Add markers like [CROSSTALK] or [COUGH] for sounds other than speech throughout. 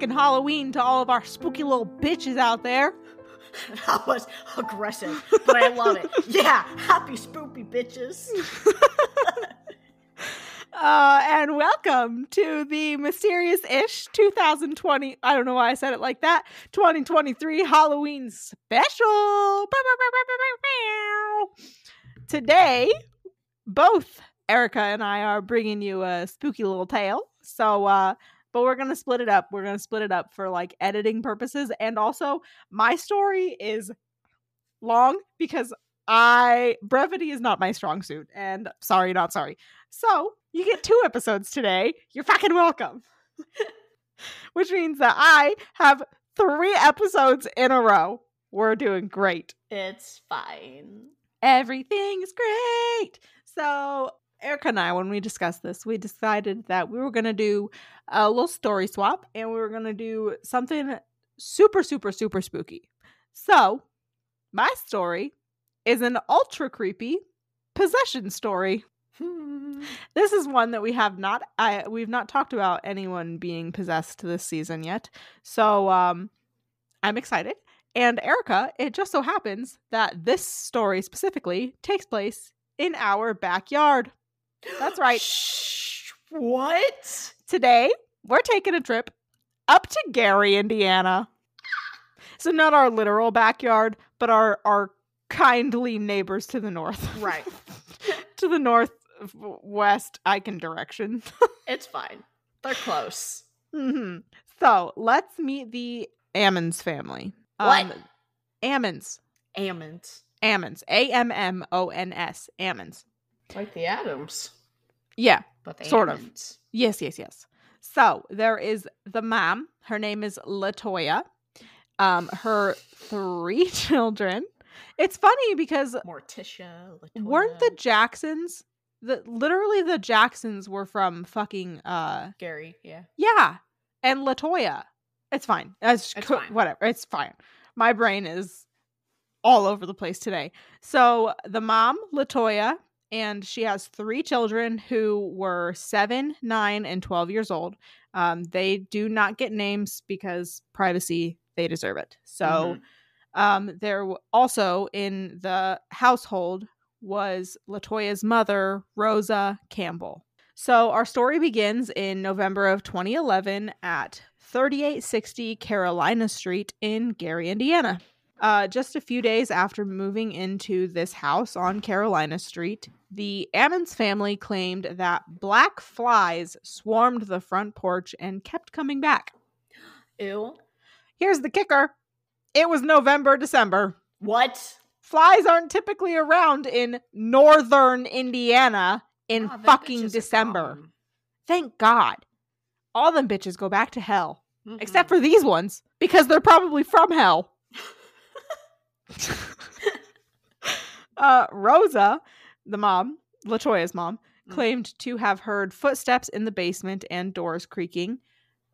Fucking Halloween to all of our spooky little bitches out there. [LAUGHS] That was aggressive, but I love it. [LAUGHS] Yeah, happy spoopy bitches. [LAUGHS] Uh, and welcome to the mysterious ish 2020. I don't know why I said it like that. 2023 Halloween special. Today, both Erica and I are bringing you a spooky little tale. So, uh, but we're gonna split it up. We're gonna split it up for like editing purposes, and also my story is long because I brevity is not my strong suit, and sorry, not sorry. So you get two episodes today. You're fucking welcome. [LAUGHS] Which means that I have three episodes in a row. We're doing great. It's fine. Everything's great. So, Erica and I, when we discussed this, we decided that we were going to do a little story swap and we were going to do something super, super, super spooky. So, my story is an ultra creepy possession story. [LAUGHS] This is one that we have not I we've not talked about anyone being possessed this season yet. So um I'm excited. And Erica, it just so happens that this story specifically takes place in our backyard. That's right. Shh, what? Today, we're taking a trip up to Gary, Indiana. So not our literal backyard, but our our kindly neighbors to the north. Right. [LAUGHS] to the northwest Icon direction. [LAUGHS] It's fine. They're close. Mm-hmm. So let's meet the Ammons family. What? Ammons. Ammons. Ammons. A M M O N S. Ammons. Like the Adams. Yeah. But the Sort of. Yes, yes, yes. So there is the mom. Her name is Latoya. Um, her three [LAUGHS] children. It's funny because Morticia. weren't the Jacksons the literally the Jacksons were from fucking uh Gary? Yeah. yeah and Latoya. It's fine. It's, It's co- fine. whatever. It's fine. My brain is all over the place today. So the mom, Latoya, and she has three children who were seven, nine, and twelve years old. Um, they do not get names because privacy. They deserve it. So. Mhm. Um, there w- also in the household was Latoya's mother, Rosa Campbell. So our story begins in November of 2011 at 3860 Carolina Street in Gary, Indiana. Uh, just a few days after moving into this house on Carolina Street, the Ammons family claimed that black flies swarmed the front porch and kept coming back. Ew. Here's the kicker it was November, December. What? Flies aren't typically around in northern Indiana in them fucking December. Thank God. All them bitches go back to hell. Mhm. Except for these ones, because they're probably from hell. [LAUGHS] uh, Rosa, the mom, Latoya's mom, Mm. claimed to have heard footsteps in the basement and doors creaking.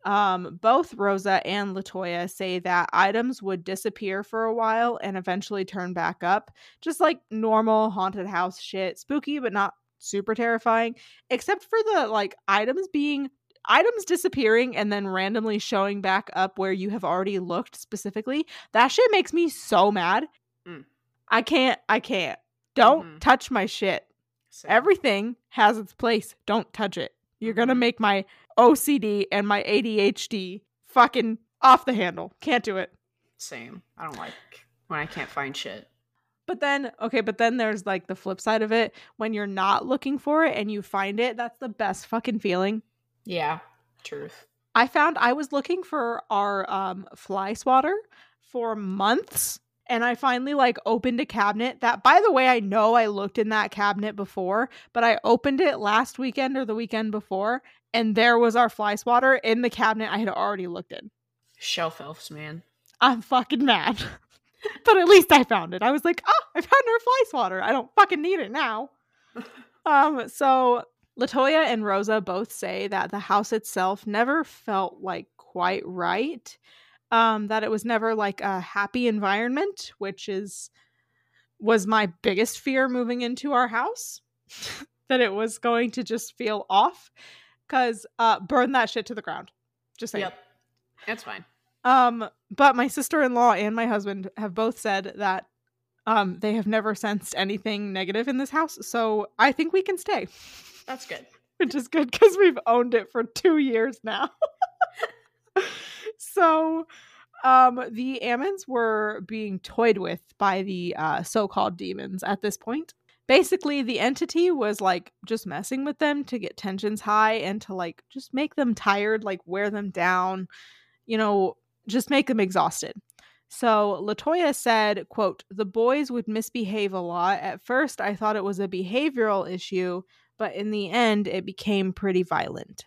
Um, both Rosa and Latoya say that items would disappear for a while and eventually turn back up, just like normal haunted house shit, spooky but not super terrifying, except for the like items being items disappearing and then randomly showing back up where you have already looked specifically. That shit makes me so mad. Mm. I can't I can't. Don't Mhm. touch my shit. Same. Everything has its place. Don't touch it. You're going to make my OCD and my ADHD fucking off the handle. Can't do it. Same. I don't like when I can't find shit. But then, okay, but then there's like the flip side of it. When you're not looking for it and you find it, that's the best fucking feeling. Yeah. Truth. I found I was looking for our um, fly swatter for months and I finally like opened a cabinet that by the way I know I looked in that cabinet before, but I opened it last weekend or the weekend before and there was our fly swatter in the cabinet I had already looked in. Shelf elves, man. I'm fucking mad. [LAUGHS] but at least I found it. I was like, "Oh, I found our fly swatter. I don't fucking need it now." [LAUGHS] um so Latoya and Rosa both say that the house itself never felt like quite right um that it was never like a happy environment which is was my biggest fear moving into our house [LAUGHS] that it was going to just feel off cuz uh burn that shit to the ground just saying Yep. That's fine. um but my sister-in-law and my husband have both said that um they have never sensed anything negative in this house so i think we can stay That's good. which is good because we've owned it for two years now. [LAUGHS] So um the ammons were being toyed with by the uh so-called demons at this point. Basically the entity was like just messing with them to get tensions high and to like just make them tired like wear them down you know just make them exhausted. So latoya said quote the boys would misbehave a lot. At first i thought it was a behavioral issue but in the end it became pretty violent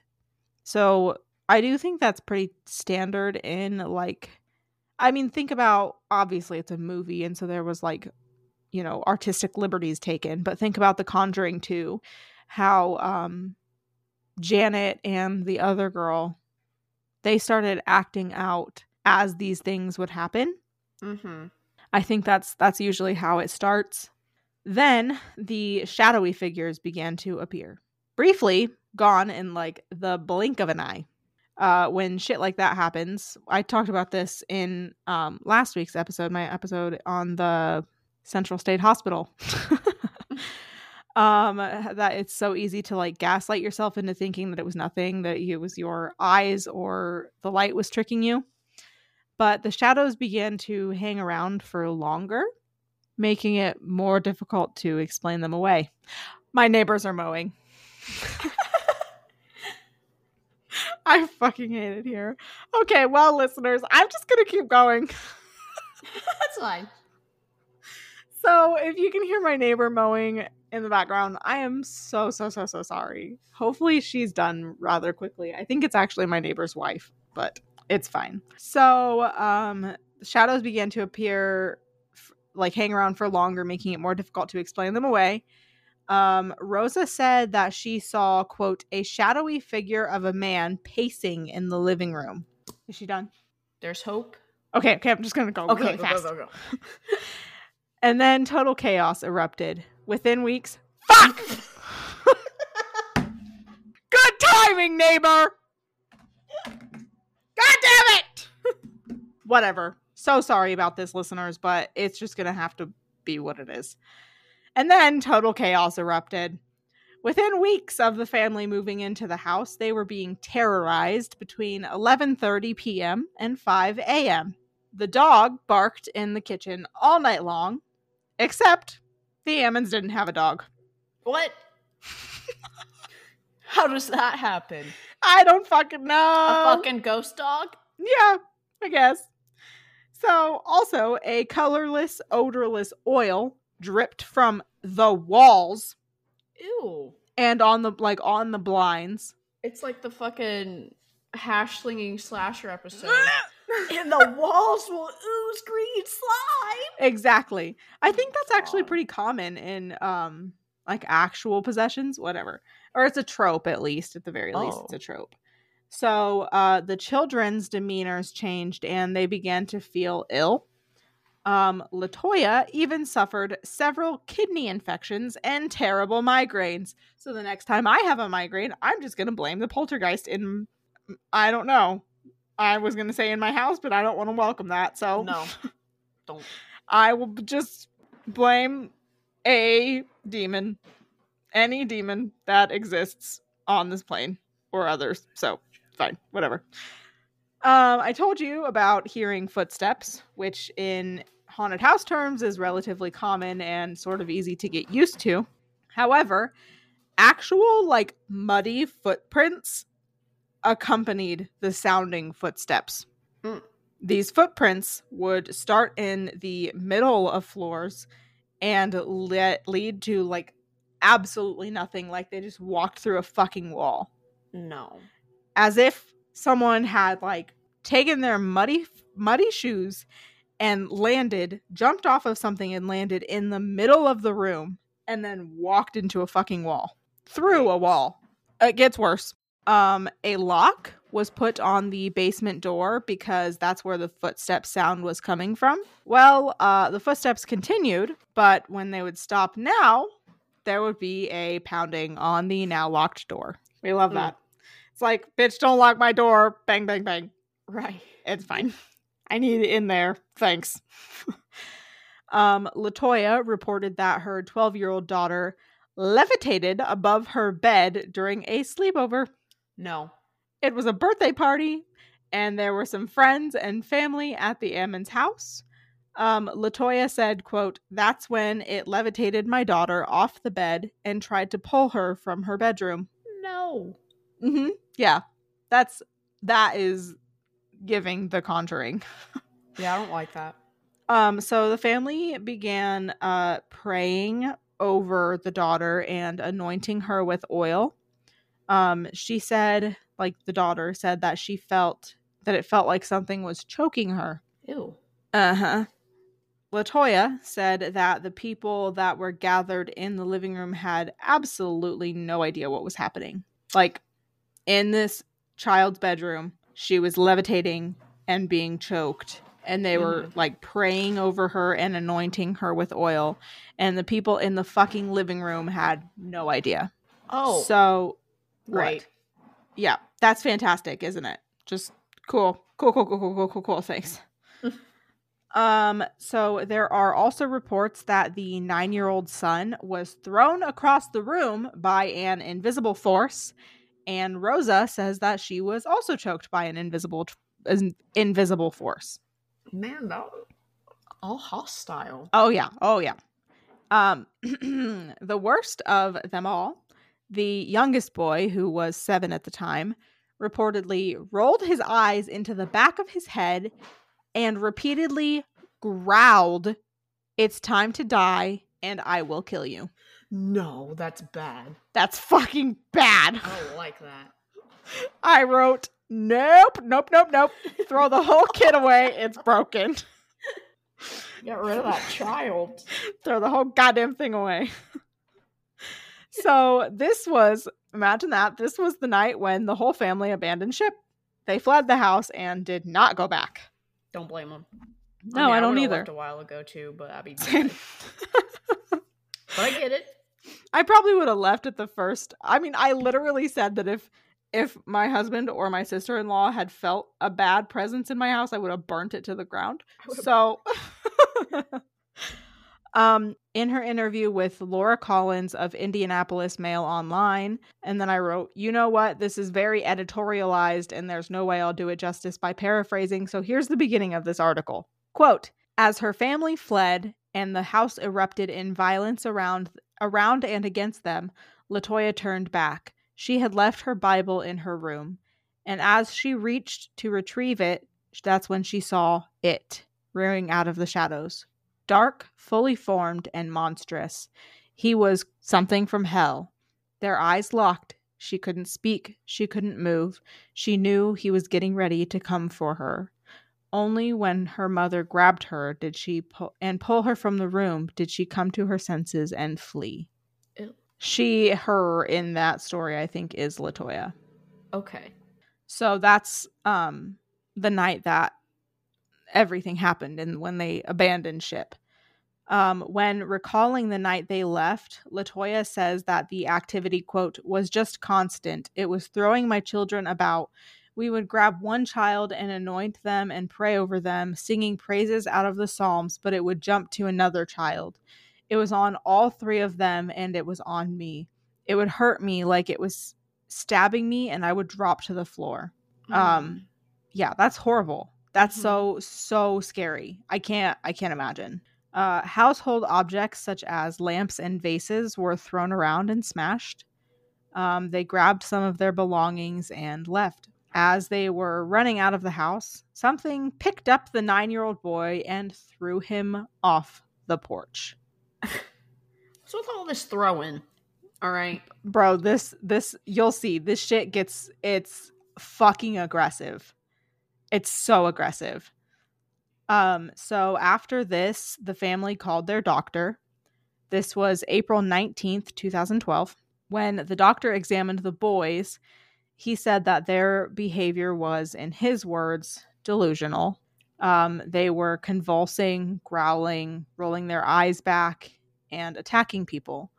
so i do think that's pretty standard in like i mean think about obviously it's a movie and so there was like you know artistic liberties taken but think about the conjuring too, how um janet and the other girl they started acting out as these things would happen Mm-hmm. I think that's that's usually how it starts. Then the shadowy figures began to appear. Briefly gone in like the blink of an eye. Uh when shit like that happens. I talked about this in um last week's episode, my episode on the Central State Hospital. [LAUGHS] um that it's so easy to like gaslight yourself into thinking that it was nothing that it was your eyes or the light was tricking you but the shadows began to hang around for longer, making it more difficult to explain them away. My neighbors are mowing. [LAUGHS] I fucking hate it here. Okay, well, listeners, I'm just gonna keep going. That's fine. So, if you can hear my neighbor mowing in the background, I am so, so, so, so sorry. Hopefully, she's done rather quickly. I think it's actually my neighbor's wife, but it's fine. So, um, shadows began to appear, like hang around for longer, making it more difficult to explain them away. Um, Rosa said that she saw, quote, a shadowy figure of a man pacing in the living room. Is she done? There's hope. Okay, okay, I'm just gonna go Okay, really go, fast. go, go, go. [LAUGHS] And then total chaos erupted. Within weeks, fuck! [LAUGHS] Good timing, neighbor! God damn it! [LAUGHS] Whatever. So sorry about this, listeners, but it's just gonna have to be what it is. And then total chaos erupted. Within weeks of the family moving into the house, they were being terrorized between 11:30 p.m. and 5 a.m. The dog barked in the kitchen all night long, except the Ammons didn't have a dog. What? [LAUGHS] How does that happen? I don't fucking know. A fucking ghost dog? Yeah, I guess. So, also, a colorless, odorless oil dripped from the walls Ew. and on the like on the blinds. It's like the fucking hash slinging slasher episode. [LAUGHS] And the walls will ooze green slime. exactly. I think that's actually pretty common in um like actual possessions, whatever. Or it's a trope at least, at the very least it's Oh. a trope. So, uh the children's demeanors changed and they began to feel ill. Um Latoya even suffered several kidney infections and terrible migraines. So the next time I have a migraine, I'm just going to blame the poltergeist in I don't know. I was going to say in my house, but I don't want to welcome that. So No. [LAUGHS] Don't. I will just blame a demon, any demon that exists on this plane or others. So, fine, whatever. Um, I told you about hearing footsteps, which in haunted house terms is relatively common and sort of easy to get used to. However, actual like muddy footprints accompanied the sounding footsteps. These footprints would start in the middle of floors and let lead to like absolutely nothing. Like they just walked through a fucking wall. No. As if someone had like taken their muddy muddy shoes and landed, jumped off of something and landed in the middle of the room and then walked into a fucking wall. Through a wall. It gets worse. Um a lock was put on the basement door because that's where the footstep sound was coming from. Well, uh the footsteps continued, but when they would stop now, there would be a pounding on the now locked door. We love Mm. that. It's like, bitch, don't lock my door. Bang, bang, bang. Right. It's fine. I need it in there. Thanks. [LAUGHS] um, Latoya reported that her 12 year old daughter levitated above her bed during a sleepover. No. It was a birthday party, and there were some friends and family at the Ammons house. Um, Latoya said, quote, That's when it levitated my daughter off the bed and tried to pull her from her bedroom. No. hmm Yeah. That's that is giving the conjuring. [LAUGHS] Yeah, I don't like that. Um, so the family began uh praying over the daughter and anointing her with oil. Um, she said, like the daughter said that she felt that it felt like something was choking her. Ew. Uh-huh. Latoya said that the people that were gathered in the living room had absolutely no idea what was happening. Like in this child's bedroom, she was levitating and being choked and they were like praying over her and anointing her with oil and the people in the fucking living room had no idea. Oh. So what? right. Yeah, that's fantastic, isn't it? Just cool. Cool, cool, cool, cool, cool, cool, cool. Thanks. [LAUGHS] um, so there are also reports that the nine year old son was thrown across the room by an invisible force, and Rosa says that she was also choked by an invisible an invisible force. Man, that all hostile. Oh yeah. Oh yeah. Um [CLEARS THROAT] the worst of them all, the youngest boy who was 7 at the time, reportedly rolled his eyes into the back of his head and repeatedly growled, "It's time to die and I will kill you." No, that's bad. That's fucking bad. I don't like that. I wrote, "Nope, nope, nope, nope. Throw the whole kid away. It's broken." Get rid of that child. throw the whole goddamn thing away. so this was imagine that this was the night when the whole family abandoned ship. They fled the house and did not go back. Don't blame them. No, I, don't would've either. left A while ago too, but I'd be. [LAUGHS] but I get it. I probably would have left at the first. I mean, I literally said that if if my husband or my sister-in-law had felt a bad presence in my house, I would have burnt it to the ground. So [LAUGHS] um in her interview with Laura Collins of Indianapolis Mail Online, and then I wrote, "You know what? This is very editorialized and there's no way I'll do it justice by paraphrasing. So here's the beginning of this article. Quote: As her family fled and the house erupted in violence around around and against them, Latoya turned back. She had left her Bible in her room, and as she reached to retrieve it, that's when she saw it rearing out of the shadows. Dark, fully formed, and monstrous. He was something from hell. Their eyes locked. She couldn't speak. She couldn't move. She knew he was getting ready to come for her. Only when her mother grabbed her did she pull and pull her from the room did she come to her senses and flee. Ew. She, her in that story, I think, is Latoya. Okay. So that's um the night that everything happened and when they abandoned ship. Um, when recalling the night they left, Latoya says that the activity, quote, was just constant. It was throwing my children about. We would grab one child and anoint them and pray over them, singing praises out of the Psalms, but it would jump to another child. It was on all three of them and it was on me. It would hurt me like it was stabbing me and I would drop to the floor. Um, yeah, that's horrible. That's Mhm. so so scary. I can't I can't imagine. Uh, household objects such as lamps and vases were thrown around and smashed. Um, they grabbed some of their belongings and left. As they were running out of the house, something picked up the nine year old boy and threw him off the porch. [LAUGHS] What's with all this throwing? All right. Bro, this, this, you'll see, this shit gets, it's fucking aggressive. It's so aggressive. Um, so after this, the family called their doctor. This was April 19th, 2012. When the doctor examined the boys, he said that their behavior was, in his words, delusional. Um, they were convulsing, growling, rolling their eyes back, and attacking people.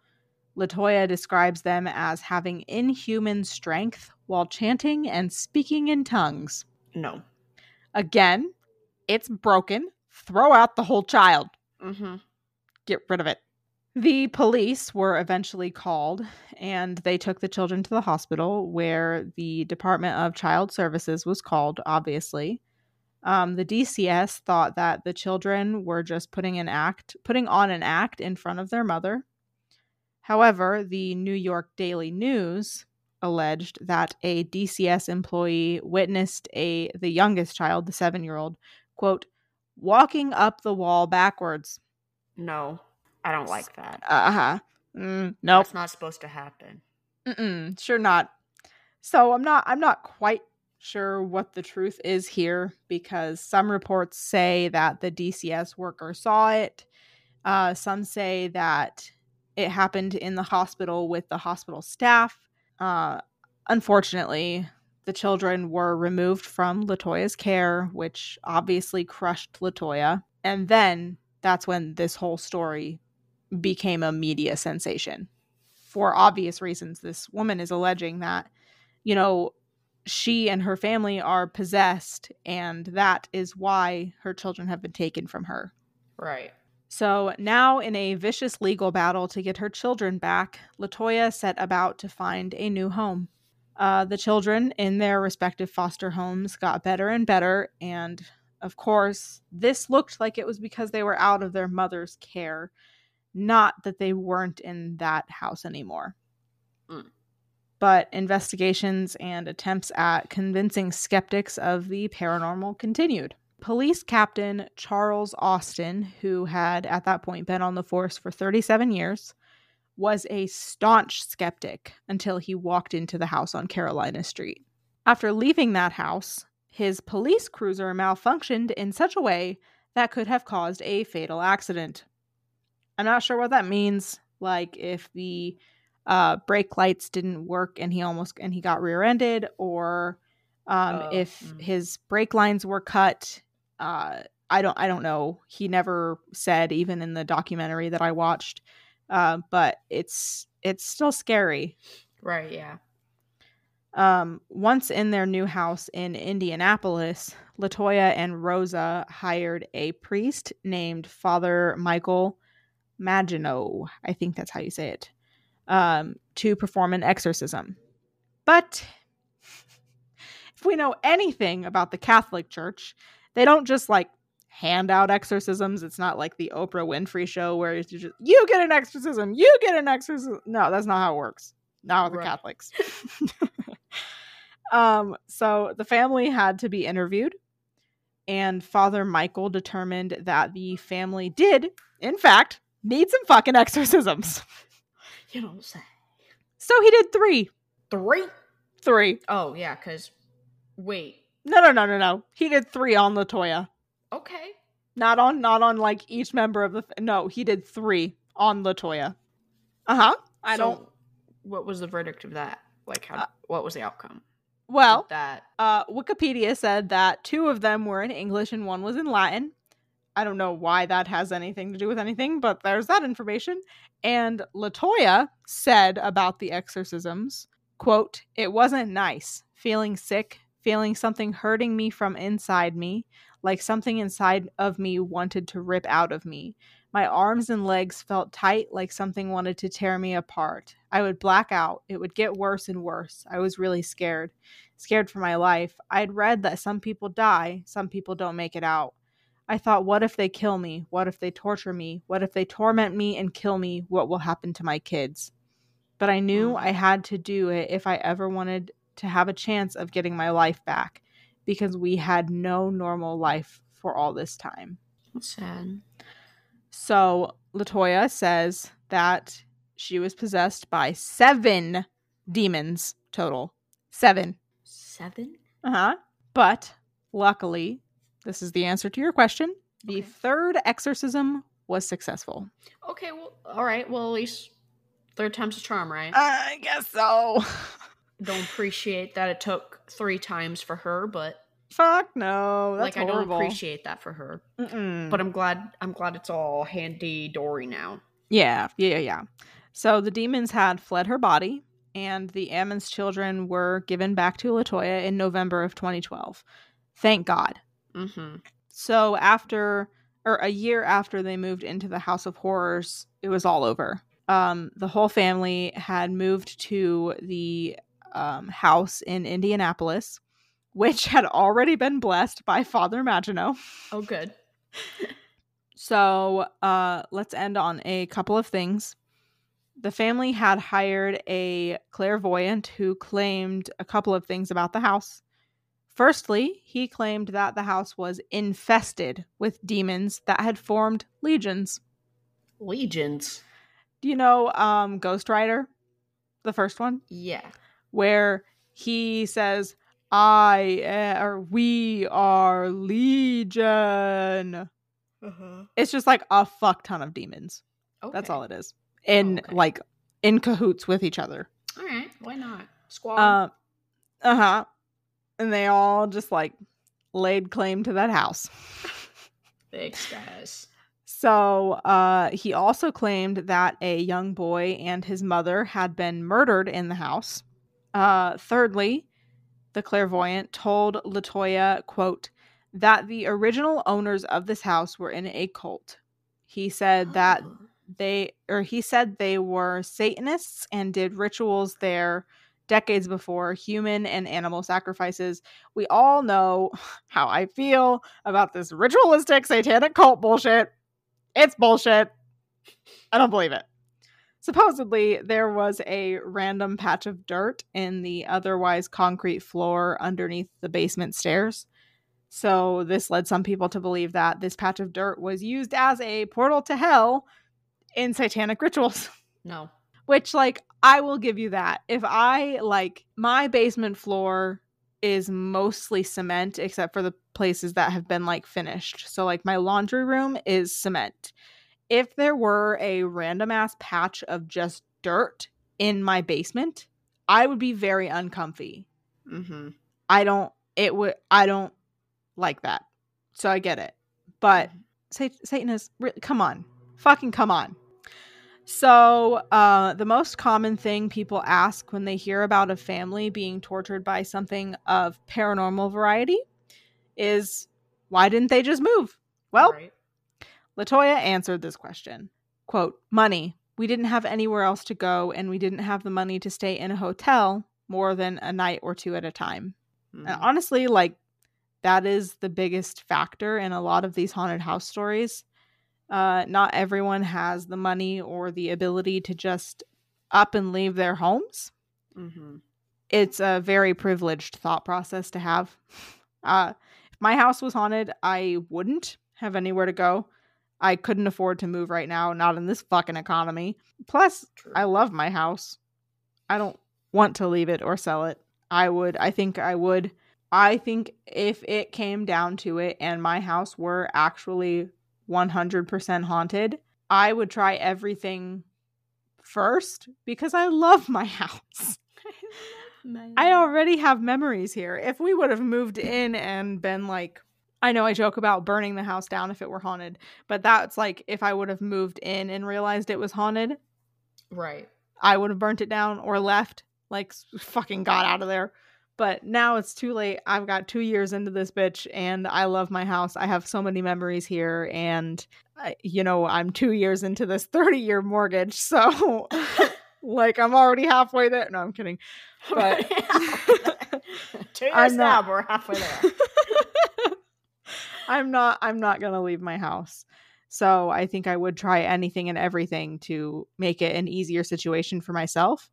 Latoya describes them as having inhuman strength while chanting and speaking in tongues. No. Again, it's broken. Throw out the whole child. Mm-hmm. Get rid of it. The police were eventually called and they took the children to the hospital where the Department of Child Services was called, obviously. Um, the DCS thought that the children were just putting an act, putting on an act in front of their mother. However, the New York Daily News alleged that a DCS employee witnessed a the youngest child, the 7-year-old, quote, walking up the wall backwards. No. I don't like that. Uh-huh. Mm, nope. That's not supposed to happen. Mm-mm, sure not. So I'm not I'm not quite sure what the truth is here because some reports say that the DCS worker saw it. Uh, some say that it happened in the hospital with the hospital staff. Uh, unfortunately, the children were removed from Latoya's care, which obviously crushed Latoya. And then that's when this whole story became a media sensation. For obvious reasons, this woman is alleging that, you know, she and her family are possessed, and that is why her children have been taken from her. Right. So now, in a vicious legal battle to get her children back, Latoya set about to find a new home. Uh, the children in their respective foster homes got better and better, and of course, this looked like it was because they were out of their mother's care, not that they weren't in that house anymore. Mm. But investigations and attempts at convincing skeptics of the paranormal continued. Police Captain Charles Austin, who had at that point been on the force for 37 years, was a staunch skeptic until he walked into the house on Carolina Street. After leaving that house, his police cruiser malfunctioned in such a way that could have caused a fatal accident. I'm not sure what that means. Like if the uh, brake lights didn't work and he almost and he got rear-ended, or um, Oh, if mm. his brake lines were cut. Uh, I don't. I don't know. He never said, even in the documentary that I watched. Uh, but it's it's still scary. Right, yeah. Um, once in their new house in Indianapolis, Latoya and Rosa hired a priest named Father Michael Maginot. I think that's how you say it. Um, to perform an exorcism. But if we know anything about the Catholic Church, they don't just like hand out exorcisms. It's not like the Oprah Winfrey show where it's just you get an exorcism, you get an exorcism. No, that's not how it works. Not with the Catholics. [LAUGHS] um, so the family had to be interviewed, and Father Michael determined that the family did, in fact, need some fucking exorcisms. You don't say. So he did three. Three? Three. Oh, yeah, because. Wait. No, no, no, no, no. He did three on Latoya. Okay. Not on, not on like each member of the. No, he did three on Latoya. Uh huh. I So, don't. What was the verdict of that? Like, how? Uh, what was the outcome? Well, that. uh, Wikipedia said that two of them were in English and one was in Latin. I don't know why that has anything to do with anything, but there's that information. And Latoya said about the exorcisms, quote, "It wasn't nice. Feeling sick, feeling something hurting me from inside me, like something inside of me wanted to rip out of me. My arms and legs felt tight like something wanted to tear me apart. I would black out. It would get worse and worse. I was really scared scared for my life. I'd read that some people die, some people don't make it out. I thought, what if they kill me? What if they torture me? What if they torment me and kill me? What will happen to my kids? But I knew Mm. I had to do it if I ever wanted to have a chance of getting my life back because we had no normal life for all this time. That's sad. So Latoya says that she was possessed by seven demons total. Seven. Seven? Uh huh. But luckily, this is the answer to your question. The Okay. third exorcism was successful. Okay, well, all right. Well, at least third time's a charm, right? I guess so. [LAUGHS] don't appreciate that it took three times for her, but Fuck no. That's like I don't horrible. appreciate that for her. Mm-mm. But I'm glad. I'm glad it's all handy dory now. Yeah, yeah, yeah. So the demons had fled her body, and the Ammon's children were given back to Latoya in November of 2012. Thank God. Mm-hmm. So after, or a year after they moved into the House of Horrors, it was all over. Um, the whole family had moved to the um, house in Indianapolis, which [LAUGHS] had already been blessed by Father Maginot. Oh, good. So uh, let's end on a couple of things. The family had hired a clairvoyant who claimed a couple of things about the house. Firstly, he claimed that the house was infested with demons that had formed legions. Legions. Do you know um, Ghost Rider? The first one? Yeah. Where he says, I uh, or we are legion. Uh-huh. It's just like a fuck ton of demons. Okay. That's all it is. In okay. like in cahoots with each other. All right. Why not? Squad. Uh huh. And they all just like laid claim to that house. Big status. So uh, he also claimed that a young boy and his mother had been murdered in the house. Uh, thirdly, the clairvoyant told Latoya, quote, that the original owners of this house were in a cult. He said that Oh. they or he said they were satanists and did rituals there decades before human and animal sacrifices we all know [SIGHS] how i feel about this ritualistic satanic cult bullshit it's bullshit i don't believe it supposedly there was a random patch of dirt in the otherwise concrete floor underneath the basement stairs so this led some people to believe that this patch of dirt was used as a portal to hell in satanic [LAUGHS] rituals. No. Which like I will give you that. If I like my basement floor is mostly cement except for the places that have been like finished. So like my laundry room is cement. If there were a random ass patch of just dirt in my basement, I would be very uncomfy. Mm-hmm. I don't it would I don't like that. So I get it. But Sat- Satan is really come on. Fucking come on. So, uh the most common thing people ask when they hear about a family being tortured by something of paranormal variety is why didn't they just move? Well, right. Latoya answered this question. Quote, money. We didn't have anywhere else to go, and we didn't have the money to stay in a hotel more than a night or two at a time. And Mhm. honestly, like that is the biggest factor in a lot of these haunted house stories. Uh, not everyone has the money or the ability to just up and leave their homes. Mhm. It's a very privileged thought process to have. Uh, if my house was haunted, I wouldn't have anywhere to go. I couldn't afford to move right now, not in this fucking economy. Plus, True. I love my house. I don't want to leave it or sell it. I would, I think I would. I think if it came down to it and my house were actually 100% haunted, I would try everything first because I love my [LAUGHS] house. I [LAUGHS] already have memories here. If we would have moved in and been like, I know I joke about burning the house down if it were haunted, but that's like if I would have moved in and realized it was haunted, right. I would have burnt it down or left, like fucking got out of there. But now it's too late. I've got two years into this bitch and I love my house. I have so many memories here. And, I, you know, I'm two years into this [LAUGHS] 30 year mortgage. So, [LAUGHS] like, I'm already halfway there. No, I'm kidding. [LAUGHS] But Two years I'm now, not- we're halfway there. I'm not I'm not going to leave my house. So I think I would try anything and everything to make it an easier situation for myself.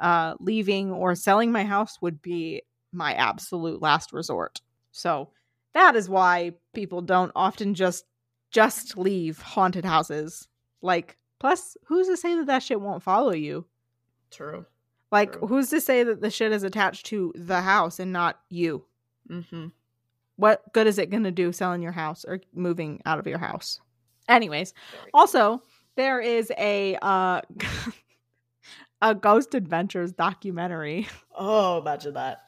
uh, leaving or selling my house would be my absolute last resort. So that is why people don't often just just leave haunted houses. Like, plus, who's to say that that shit won't follow you? True. Like, True. who's to say that the shit is attached to the house and not you? Mm-hmm. What good is it going to do selling your house or moving out of your house? Anyways, also there is a uh [LAUGHS] a Ghost Adventures documentary Oh, imagine that.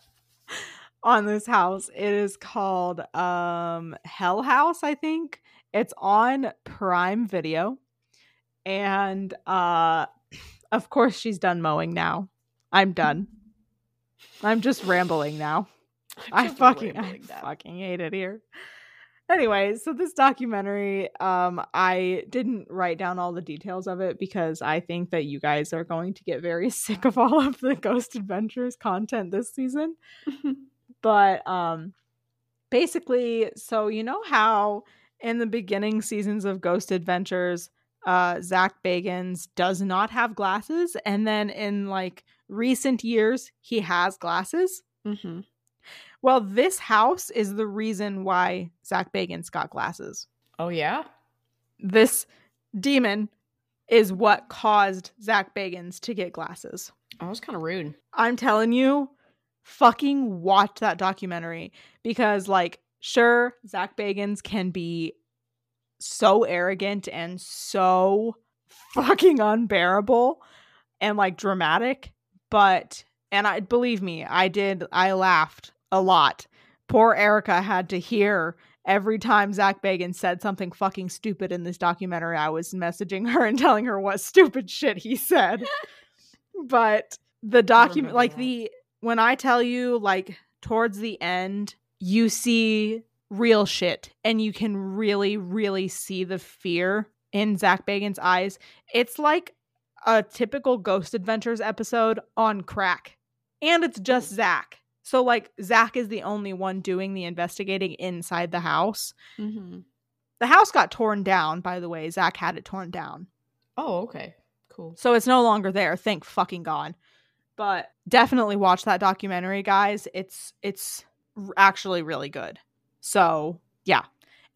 On this house. It is called um Hell House, I think. It's on Prime Video. And uh [CLEARS THROAT] of course she's done mowing now. I'm done. I'm just rambling now. [LAUGHS] I fucking I now. fucking hate it here. Anyway, so this documentary, um, I didn't write down all the details of it because I think that you guys are going to get very [LAUGHS] sick of all of the Ghost Adventures content this season. [LAUGHS] But um basically, so you know how in the beginning seasons of Ghost Adventures, uh Zak Bagans does not have glasses, and then in like recent years he has glasses. Mm-hmm. Well, this house is the reason why Zak Bagans got glasses. Oh yeah. This demon is what caused Zak Bagans to get glasses. Oh, was kind of rude. I'm telling you, fucking watch that documentary because, like, sure, Zak Bagans can be so arrogant and so fucking unbearable and like dramatic, but and I believe me, I did, I laughed a lot. Poor Erica had to hear every time Zak Bagans said something fucking stupid in this documentary. I was messaging [LAUGHS] her and telling her what stupid shit he said. [LAUGHS] but the document, like that. the when I tell you, like towards the end, you see real shit and you can really, really see the fear in Zak Bagans' eyes. It's like a typical Ghost Adventures episode on crack. And it's just Zak. So, like, Zak is the only one doing the investigating inside the house. Mm-hmm. The house got torn down, by the way. Zak had it torn down. Oh, okay. Cool. So it's no longer there. Thank fucking God. But definitely watch that documentary, guys. It's it's actually really good. So yeah.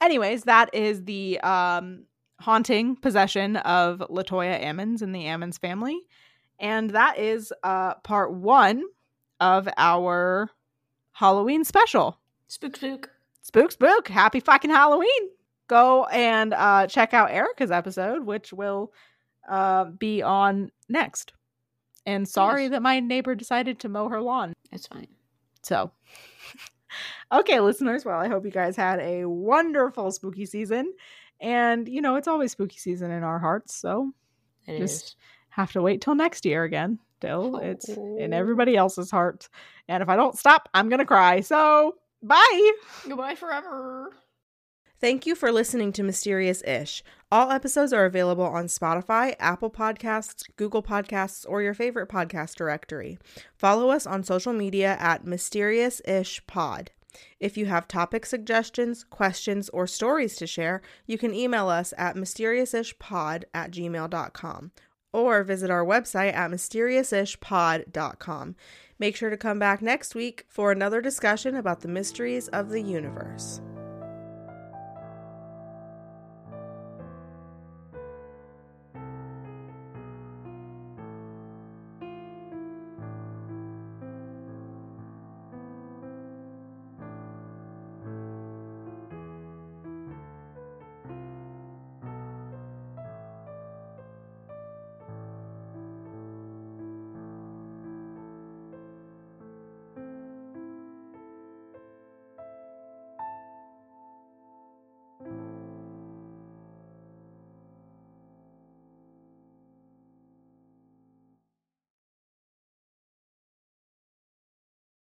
Anyways, that is the um haunting possession of Latoya Ammons and the Ammons family. And that is uh part one of our Halloween special. Spook, spook. Spook spook. Happy fucking Halloween. Go and uh check out Erica's episode, which will uh be on next. And sorry Yes. that my neighbor decided to mow her lawn. It's fine. So [LAUGHS] Okay, listeners, well, I hope you guys had a wonderful spooky season. And you know, it's always spooky season in our hearts, so It Just- is. have to wait till next year again. Still, it's in Oh. everybody else's heart. And if I don't stop, I'm gonna cry. So bye. Goodbye forever. Thank you for listening to Mysterious Ish. All episodes are available on Spotify, Apple Podcasts, Google Podcasts, or your favorite podcast directory. Follow us on social media at Mysterious Ish Pod. If you have topic suggestions, questions, or stories to share, you can email us at mysteriousishpod at gmail.com or visit our website at mysteriousishpod.com. Make sure to come back next week for another discussion about the mysteries of the universe.